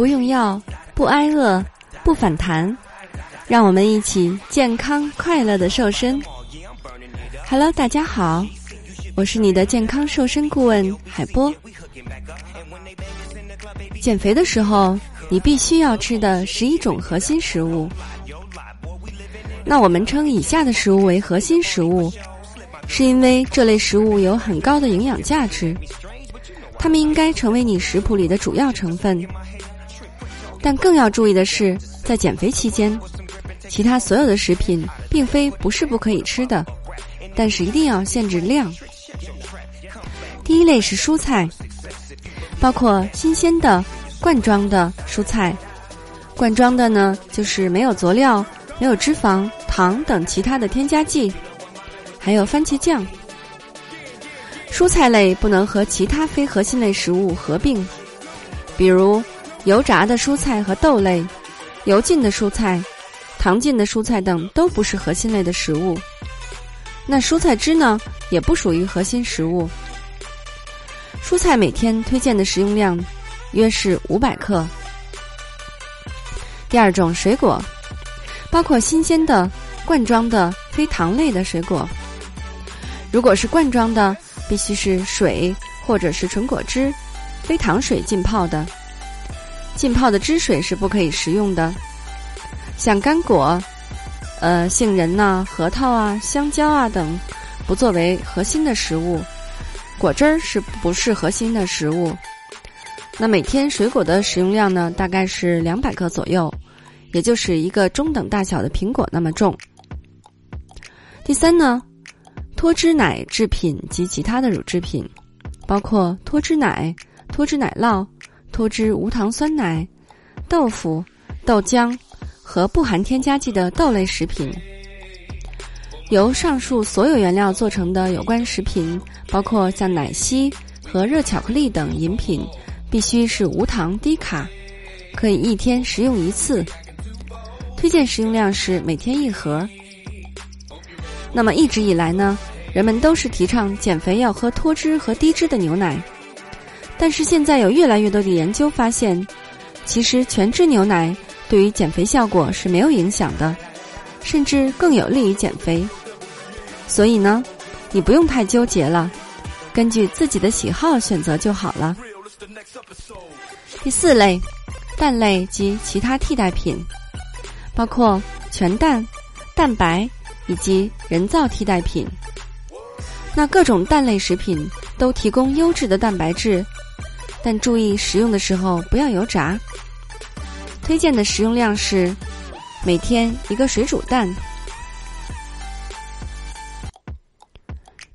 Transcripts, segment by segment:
不用药，不挨饿，不反弹，让我们一起健康快乐的瘦身。Hello，大家好，我是你的健康瘦身顾问海波。减肥的时候，你必须要吃的十一种核心食物。那我们称以下的食物为核心食物，是因为这类食物有很高的营养价值，它们应该成为你食谱里的主要成分。但更要注意的是，在减肥期间，其他所有的食品并非不是不可以吃的，但是一定要限制量。第一类是蔬菜，包括新鲜的、罐装的蔬菜。罐装的呢，就是没有佐料、没有脂肪、糖等其他的添加剂，还有番茄酱。蔬菜类不能和其他非核心类食物合并，比如。油炸的蔬菜和豆类、油浸的蔬菜、糖浸的蔬菜等都不是核心类的食物。那蔬菜汁呢，也不属于核心食物。蔬菜每天推荐的食用量约是五百克。第二种水果，包括新鲜的、罐装的非糖类的水果。如果是罐装的，必须是水或者是纯果汁、非糖水浸泡的。浸泡的汁水是不可以食用的，像干果、呃杏仁呐、核桃啊、香蕉啊等，不作为核心的食物。果汁儿是不是核心的食物？那每天水果的食用量呢，大概是两百克左右，也就是一个中等大小的苹果那么重。第三呢，脱脂奶制品及其他的乳制品，包括脱脂奶、脱脂奶酪。脱脂无糖酸奶、豆腐、豆浆和不含添加剂的豆类食品，由上述所有原料做成的有关食品，包括像奶昔和热巧克力等饮品，必须是无糖低卡，可以一天食用一次。推荐食用量是每天一盒。那么一直以来呢，人们都是提倡减肥要喝脱脂和低脂的牛奶。但是现在有越来越多的研究发现，其实全脂牛奶对于减肥效果是没有影响的，甚至更有利于减肥。所以呢，你不用太纠结了，根据自己的喜好选择就好了。第四类，蛋类及其他替代品，包括全蛋、蛋白以及人造替代品。那各种蛋类食品都提供优质的蛋白质。但注意食用的时候不要油炸。推荐的食用量是每天一个水煮蛋。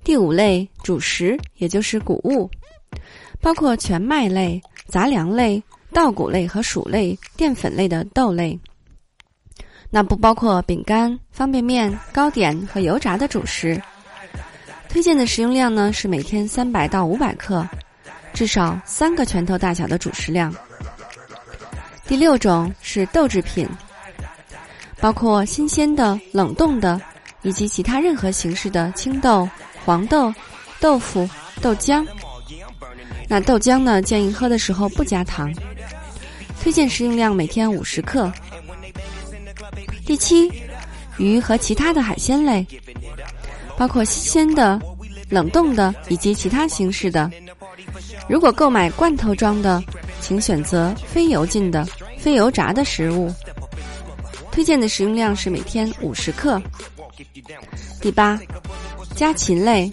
第五类主食，也就是谷物，包括全麦类、杂粮类、稻谷类和薯类、淀粉类的豆类。那不包括饼干、方便面、糕点和油炸的主食。推荐的食用量呢是每天三百到五百克。至少三个拳头大小的主食量。第六种是豆制品，包括新鲜的、冷冻的以及其他任何形式的青豆、黄豆、豆腐、豆浆。那豆浆呢，建议喝的时候不加糖。推荐食用量每天五十克。第七，鱼和其他的海鲜类，包括新鲜的、冷冻的以及其他形式的。如果购买罐头装的，请选择非油浸的、非油炸的食物。推荐的食用量是每天五十克。第八，家禽类，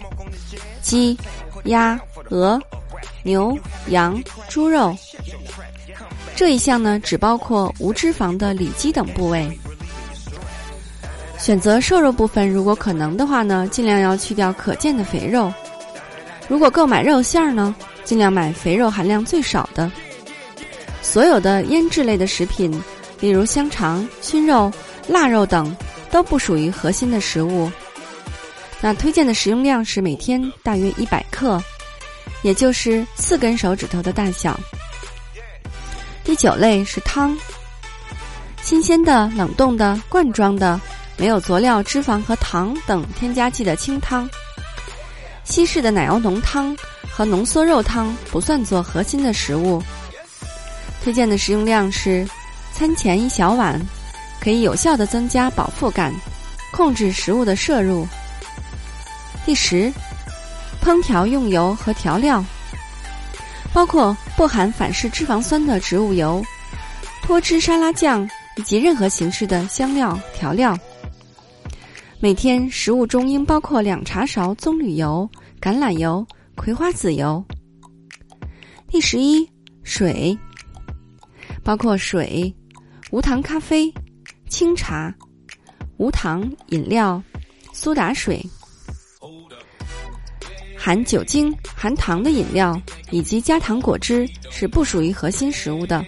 鸡、鸭、鹅、牛、羊、猪肉。这一项呢，只包括无脂肪的里脊等部位。选择瘦肉部分，如果可能的话呢，尽量要去掉可见的肥肉。如果购买肉馅儿呢？尽量买肥肉含量最少的。所有的腌制类的食品，例如香肠、熏肉、腊肉等，都不属于核心的食物。那推荐的食用量是每天大约一百克，也就是四根手指头的大小。第九类是汤，新鲜的、冷冻的、罐装的，没有佐料、脂肪和糖等添加剂的清汤。西式的奶油浓汤。和浓缩肉汤不算作核心的食物，推荐的食用量是餐前一小碗，可以有效的增加饱腹感，控制食物的摄入。第十，烹调用油和调料，包括不含反式脂肪酸的植物油、脱脂沙拉酱以及任何形式的香料调料。每天食物中应包括两茶勺棕榈油、橄榄油、葵花籽油。第十一，水，包括水、无糖咖啡、清茶、无糖饮料、苏打水。含酒精、含糖的饮料以及加糖果汁是不属于核心食物的。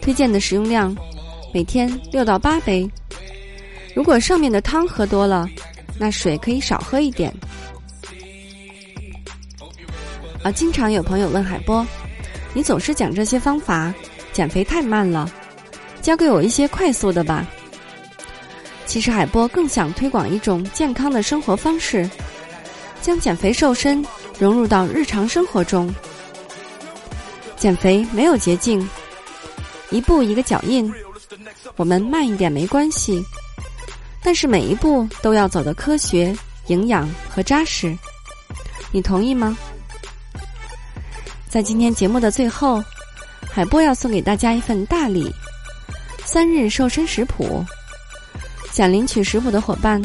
推荐的食用量，每天六到八杯。如果上面的汤喝多了，那水可以少喝一点。啊，经常有朋友问海波：“你总是讲这些方法，减肥太慢了，教给我一些快速的吧。”其实海波更想推广一种健康的生活方式。将减肥瘦身融入到日常生活中。减肥没有捷径，一步一个脚印，我们慢一点没关系，但是每一步都要走得科学、营养和扎实。你同意吗？在今天节目的最后，海波要送给大家一份大礼——三日瘦身食谱。想领取食谱的伙伴，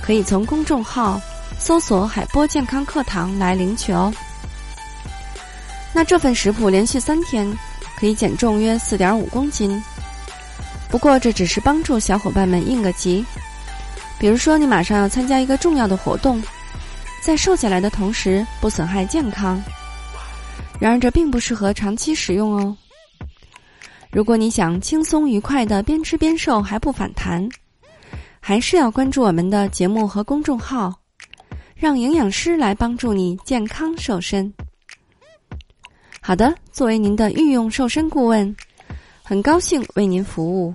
可以从公众号。搜索“海波健康课堂”来领取哦。那这份食谱连续三天可以减重约四点五公斤。不过这只是帮助小伙伴们应个急，比如说你马上要参加一个重要的活动，在瘦下来的同时不损害健康。然而这并不适合长期使用哦。如果你想轻松愉快的边吃边瘦还不反弹，还是要关注我们的节目和公众号。让营养师来帮助你健康瘦身。好的，作为您的御用瘦身顾问，很高兴为您服务。